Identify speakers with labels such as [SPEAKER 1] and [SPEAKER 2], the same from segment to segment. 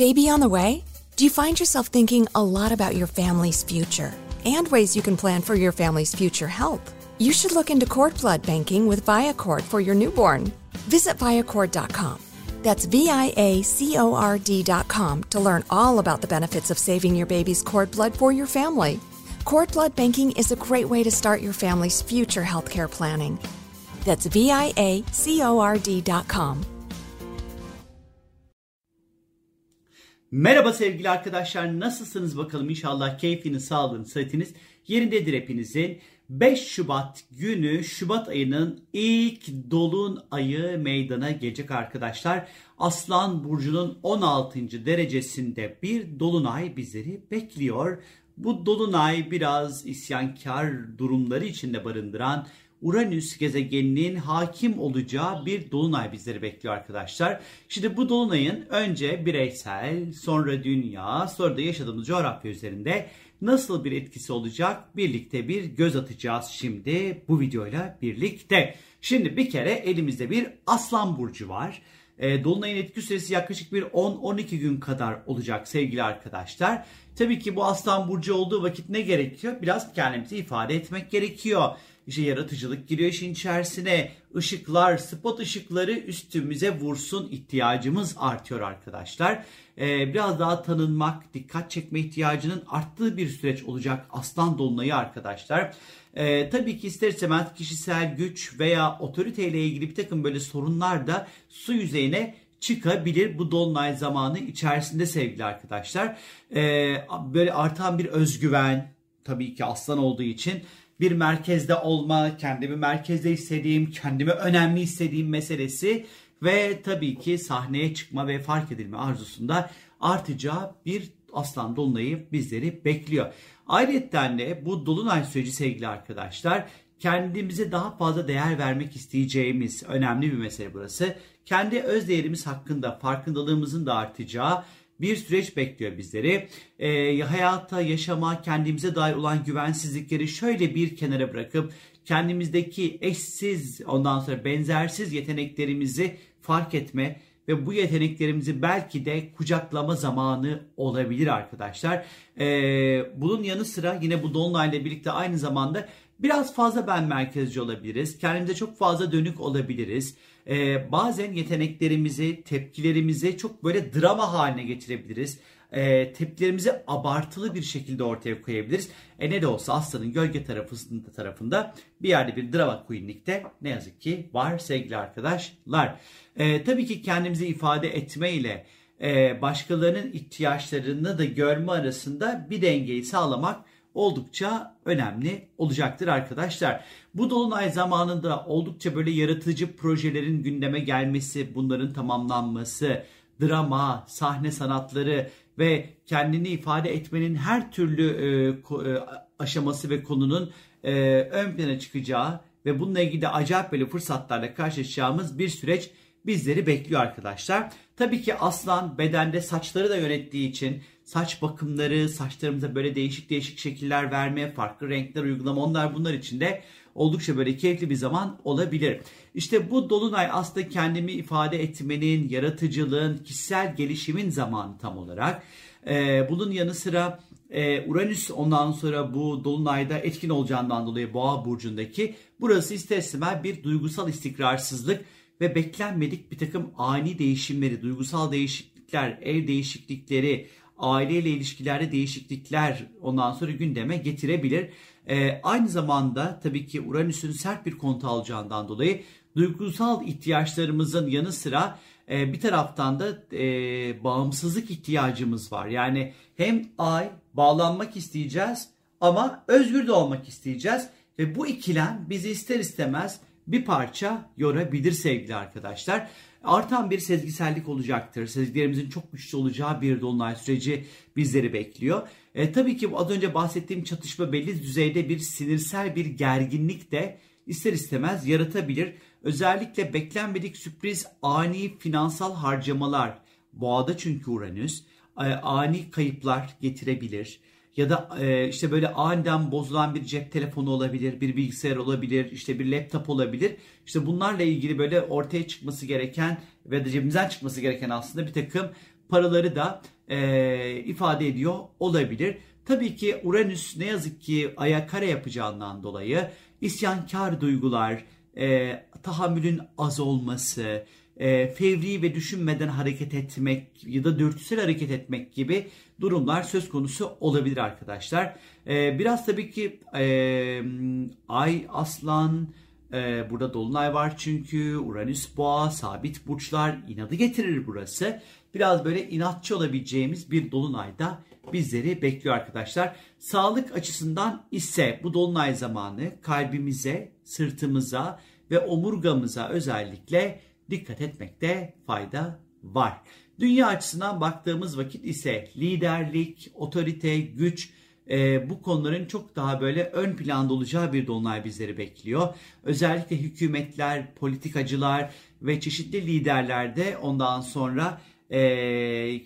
[SPEAKER 1] Baby on the way? Do you find yourself thinking a lot about your family's future and ways you can plan for your family's future health? You should look into cord blood banking with Viacord for your newborn. Visit Viacord.com. That's V I A C O R D.com to learn all about the benefits of saving your baby's cord blood for your family. Cord blood banking is a great way to start your family's future healthcare planning. That's V I A C O R D.com.
[SPEAKER 2] Merhaba sevgili arkadaşlar nasılsınız bakalım inşallah keyfiniz, sağlığınız, sıhhatiniz yerindedir hepinizin. 5 Şubat günü Şubat ayının ilk dolun ayı meydana gelecek arkadaşlar. Aslan burcunun 16. derecesinde bir dolunay bizleri bekliyor. Bu dolunay biraz isyankar durumları içinde barındıran Uranüs gezegeninin hakim olacağı bir dolunay bizleri bekliyor arkadaşlar. Şimdi bu dolunayın önce bireysel, sonra dünya, sonra da yaşadığımız coğrafya üzerinde nasıl bir etkisi olacak birlikte bir göz atacağız şimdi bu videoyla birlikte. Şimdi bir kere elimizde bir aslan burcu var. E, Dolunay'ın etki süresi yaklaşık bir 10-12 gün kadar olacak sevgili arkadaşlar. Tabii ki bu aslan burcu olduğu vakit ne gerekiyor? Biraz kendimizi ifade etmek gerekiyor. İşte yaratıcılık giriyor işin içerisine. Işıklar, spot ışıkları üstümüze vursun ihtiyacımız artıyor arkadaşlar. Ee, biraz daha tanınmak, dikkat çekme ihtiyacının arttığı bir süreç olacak aslan dolunayı arkadaşlar. Ee, tabii ki ister istemez kişisel güç veya otoriteyle ilgili bir takım böyle sorunlar da su yüzeyine çıkabilir bu dolunay zamanı içerisinde sevgili arkadaşlar. Ee, böyle artan bir özgüven tabii ki aslan olduğu için bir merkezde olma, kendimi merkezde istediğim, kendimi önemli istediğim meselesi ve tabii ki sahneye çıkma ve fark edilme arzusunda artacağı bir aslan dolunayı bizleri bekliyor. Ayrıca de bu dolunay süreci sevgili arkadaşlar kendimize daha fazla değer vermek isteyeceğimiz önemli bir mesele burası. Kendi öz değerimiz hakkında farkındalığımızın da artacağı bir süreç bekliyor bizleri. E, hayata, yaşama, kendimize dair olan güvensizlikleri şöyle bir kenara bırakıp kendimizdeki eşsiz, ondan sonra benzersiz yeteneklerimizi fark etme ve bu yeteneklerimizi belki de kucaklama zamanı olabilir arkadaşlar. Ee, bunun yanı sıra yine bu Dolunay'la birlikte aynı zamanda biraz fazla ben merkezci olabiliriz. Kendimize çok fazla dönük olabiliriz e, bazen yeteneklerimizi, tepkilerimizi çok böyle drama haline getirebiliriz. E, tepkilerimizi abartılı bir şekilde ortaya koyabiliriz. E ne de olsa aslanın gölge tarafında, tarafında bir yerde bir drama queenlikte ne yazık ki var sevgili arkadaşlar. E, tabii ki kendimizi ifade etme ile e, başkalarının ihtiyaçlarını da görme arasında bir dengeyi sağlamak oldukça önemli olacaktır arkadaşlar. Bu dolunay zamanında oldukça böyle yaratıcı projelerin gündeme gelmesi, bunların tamamlanması, drama, sahne sanatları ve kendini ifade etmenin her türlü e, e, aşaması ve konunun e, ön plana çıkacağı ve bununla ilgili de acayip böyle fırsatlarla karşılaşacağımız bir süreç bizleri bekliyor arkadaşlar. Tabii ki aslan bedende saçları da yönettiği için saç bakımları, saçlarımıza böyle değişik değişik şekiller verme, farklı renkler uygulama onlar bunlar için de oldukça böyle keyifli bir zaman olabilir. İşte bu dolunay aslında kendimi ifade etmenin, yaratıcılığın, kişisel gelişimin zamanı tam olarak. Ee, bunun yanı sıra e, Uranüs ondan sonra bu dolunayda etkin olacağından dolayı Boğa burcundaki burası ister istemez bir duygusal istikrarsızlık ve beklenmedik bir takım ani değişimleri, duygusal değişiklikler, ev değişiklikleri, aileyle ilişkilerde değişiklikler ondan sonra gündeme getirebilir. Ee, aynı zamanda tabii ki Uranüs'ün sert bir kontu alacağından dolayı duygusal ihtiyaçlarımızın yanı sıra e, bir taraftan da e, bağımsızlık ihtiyacımız var. Yani hem ay bağlanmak isteyeceğiz ama özgür de olmak isteyeceğiz ve bu ikilem bizi ister istemez bir parça yorabilir sevgili arkadaşlar. Artan bir sezgisellik olacaktır. Sezgilerimizin çok güçlü olacağı bir dolunay süreci bizleri bekliyor. E, tabii ki az önce bahsettiğim çatışma belli düzeyde bir sinirsel bir gerginlik de ister istemez yaratabilir. Özellikle beklenmedik sürpriz ani finansal harcamalar boğada çünkü Uranüs e, ani kayıplar getirebilir. Ya da e, işte böyle aniden bozulan bir cep telefonu olabilir, bir bilgisayar olabilir, işte bir laptop olabilir. İşte bunlarla ilgili böyle ortaya çıkması gereken ve de cebimizden çıkması gereken aslında bir takım paraları da e, ifade ediyor olabilir. Tabii ki Uranüs ne yazık ki aya kare yapacağından dolayı isyankar duygular, e, tahammülün az olması, e, fevri ve düşünmeden hareket etmek ya da dürtüsel hareket etmek gibi durumlar söz konusu olabilir arkadaşlar. E, biraz tabii ki e, Ay Aslan, burada Dolunay var çünkü Uranüs Boğa, sabit burçlar inadı getirir burası. Biraz böyle inatçı olabileceğimiz bir Dolunayda bizleri bekliyor arkadaşlar. Sağlık açısından ise bu Dolunay zamanı kalbimize, sırtımıza ve omurgamıza özellikle dikkat etmekte fayda var. Dünya açısından baktığımız vakit ise liderlik, otorite, güç e, bu konuların çok daha böyle ön planda olacağı bir dolunay bizleri bekliyor. Özellikle hükümetler, politikacılar ve çeşitli liderlerde ondan sonra e,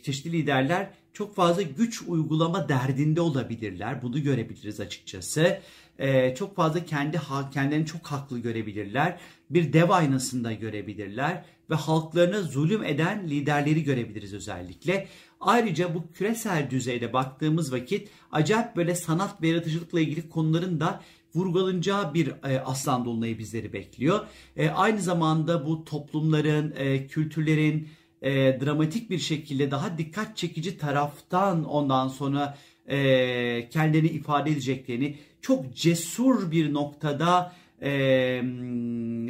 [SPEAKER 2] çeşitli liderler çok fazla güç uygulama derdinde olabilirler. Bunu görebiliriz açıkçası. Ee, çok fazla kendi kendilerini çok haklı görebilirler. Bir dev aynasında görebilirler ve halklarına zulüm eden liderleri görebiliriz özellikle. Ayrıca bu küresel düzeyde baktığımız vakit acayip böyle sanat ve yaratıcılıkla ilgili konuların da vurgulanacağı bir e, aslan dolunayı bizleri bekliyor. E, aynı zamanda bu toplumların, e, kültürlerin, e, dramatik bir şekilde daha dikkat çekici taraftan ondan sonra e, ifade edeceklerini çok cesur bir noktada e,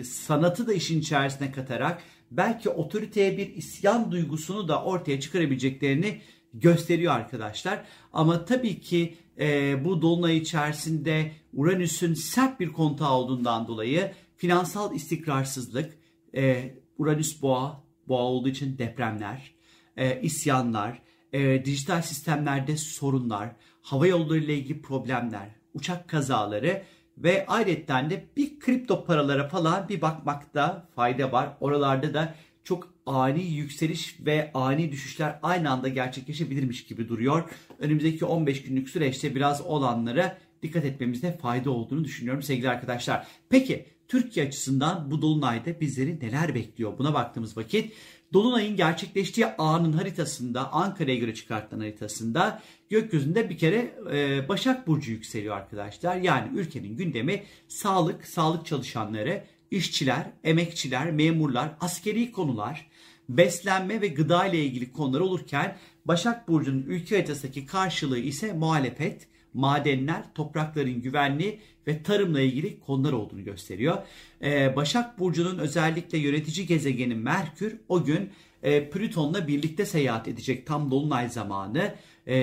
[SPEAKER 2] sanatı da işin içerisine katarak belki otoriteye bir isyan duygusunu da ortaya çıkarabileceklerini gösteriyor arkadaşlar. Ama tabii ki e, bu dolunay içerisinde Uranüs'ün sert bir kontağı olduğundan dolayı finansal istikrarsızlık, e, Uranüs boğa, boğa olduğu için depremler, e, isyanlar, e, dijital sistemlerde sorunlar, hava yolları ile ilgili problemler, uçak kazaları ve ayrıca de bir kripto paralara falan bir bakmakta fayda var. Oralarda da çok ani yükseliş ve ani düşüşler aynı anda gerçekleşebilirmiş gibi duruyor. Önümüzdeki 15 günlük süreçte biraz olanlara dikkat etmemizde fayda olduğunu düşünüyorum sevgili arkadaşlar. Peki Türkiye açısından bu dolunayda bizleri neler bekliyor? Buna baktığımız vakit Dolunay'ın gerçekleştiği anın haritasında Ankara'ya göre çıkartılan haritasında gökyüzünde bir kere e, Başak Burcu yükseliyor arkadaşlar. Yani ülkenin gündemi sağlık, sağlık çalışanları, işçiler, emekçiler, memurlar, askeri konular, beslenme ve gıda ile ilgili konular olurken Başak Burcu'nun ülke haritasındaki karşılığı ise muhalefet, madenler, toprakların güvenliği ve tarımla ilgili konular olduğunu gösteriyor. Ee, Başak Burcu'nun özellikle yönetici gezegeni Merkür o gün e, Plüton'la birlikte seyahat edecek tam Dolunay zamanı. E,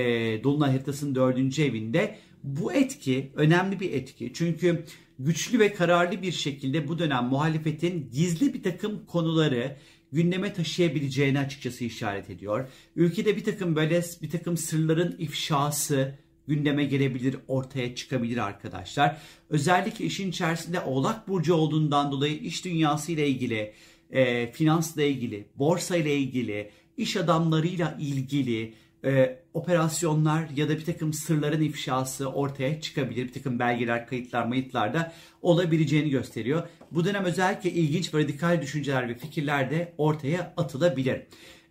[SPEAKER 2] Dolunay haritasının dördüncü evinde. Bu etki önemli bir etki. Çünkü güçlü ve kararlı bir şekilde bu dönem muhalefetin gizli bir takım konuları gündeme taşıyabileceğini açıkçası işaret ediyor. Ülkede bir takım böyle bir takım sırların ifşası, gündeme gelebilir, ortaya çıkabilir arkadaşlar. Özellikle işin içerisinde Oğlak Burcu olduğundan dolayı iş dünyası ile ilgili, e, finansla ilgili, borsa ile ilgili, iş adamlarıyla ilgili e, operasyonlar ya da bir takım sırların ifşası ortaya çıkabilir. Bir takım belgeler, kayıtlar, mayıtlar da olabileceğini gösteriyor. Bu dönem özellikle ilginç ve radikal düşünceler ve fikirler de ortaya atılabilir.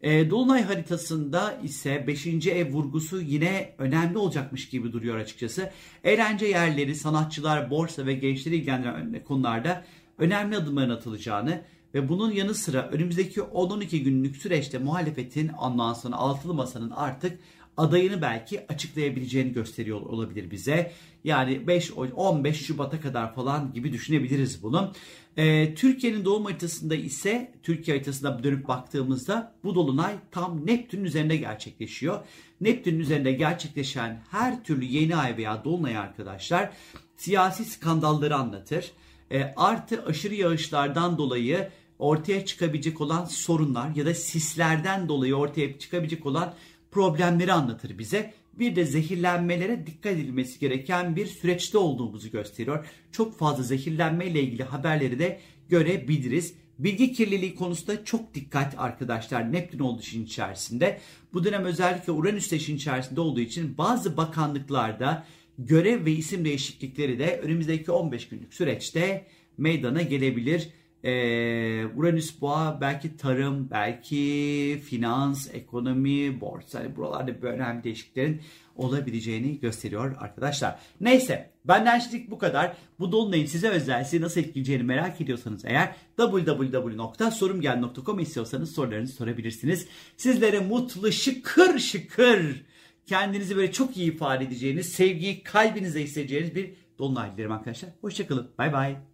[SPEAKER 2] E, Dolunay haritasında ise 5. ev vurgusu yine önemli olacakmış gibi duruyor açıkçası. Eğlence yerleri, sanatçılar, borsa ve gençleri ilgilendiren konularda önemli adımların atılacağını ve bunun yanı sıra önümüzdeki 10-12 günlük süreçte muhalefetin ondan sonra altılı masanın artık adayını belki açıklayabileceğini gösteriyor olabilir bize. Yani 5 15 Şubat'a kadar falan gibi düşünebiliriz bunu. Ee, Türkiye'nin doğum haritasında ise Türkiye haritasında dönüp baktığımızda bu dolunay tam Neptün'ün üzerinde gerçekleşiyor. Neptün'ün üzerinde gerçekleşen her türlü yeni ay veya dolunay arkadaşlar siyasi skandalları anlatır. E, artı aşırı yağışlardan dolayı ortaya çıkabilecek olan sorunlar ya da sislerden dolayı ortaya çıkabilecek olan problemleri anlatır bize. Bir de zehirlenmelere dikkat edilmesi gereken bir süreçte olduğumuzu gösteriyor. Çok fazla zehirlenme ile ilgili haberleri de görebiliriz. Bilgi kirliliği konusunda çok dikkat arkadaşlar. Neptün olduğu için içerisinde. Bu dönem özellikle Uranüs işin içerisinde olduğu için bazı bakanlıklarda görev ve isim değişiklikleri de önümüzdeki 15 günlük süreçte meydana gelebilir. Ee, Uranüs boğa belki tarım, belki finans, ekonomi, borsa yani buralarda böyle önemli değişikliklerin olabileceğini gösteriyor arkadaşlar. Neyse benden şimdilik bu kadar. Bu dolunayın size özel sizi nasıl etkileyeceğini merak ediyorsanız eğer www.sorumgel.com istiyorsanız sorularınızı sorabilirsiniz. Sizlere mutlu şıkır şıkır kendinizi böyle çok iyi ifade edeceğiniz, sevgiyi kalbinize hissedeceğiniz bir dolunay dilerim arkadaşlar. Hoşçakalın. Bay bay.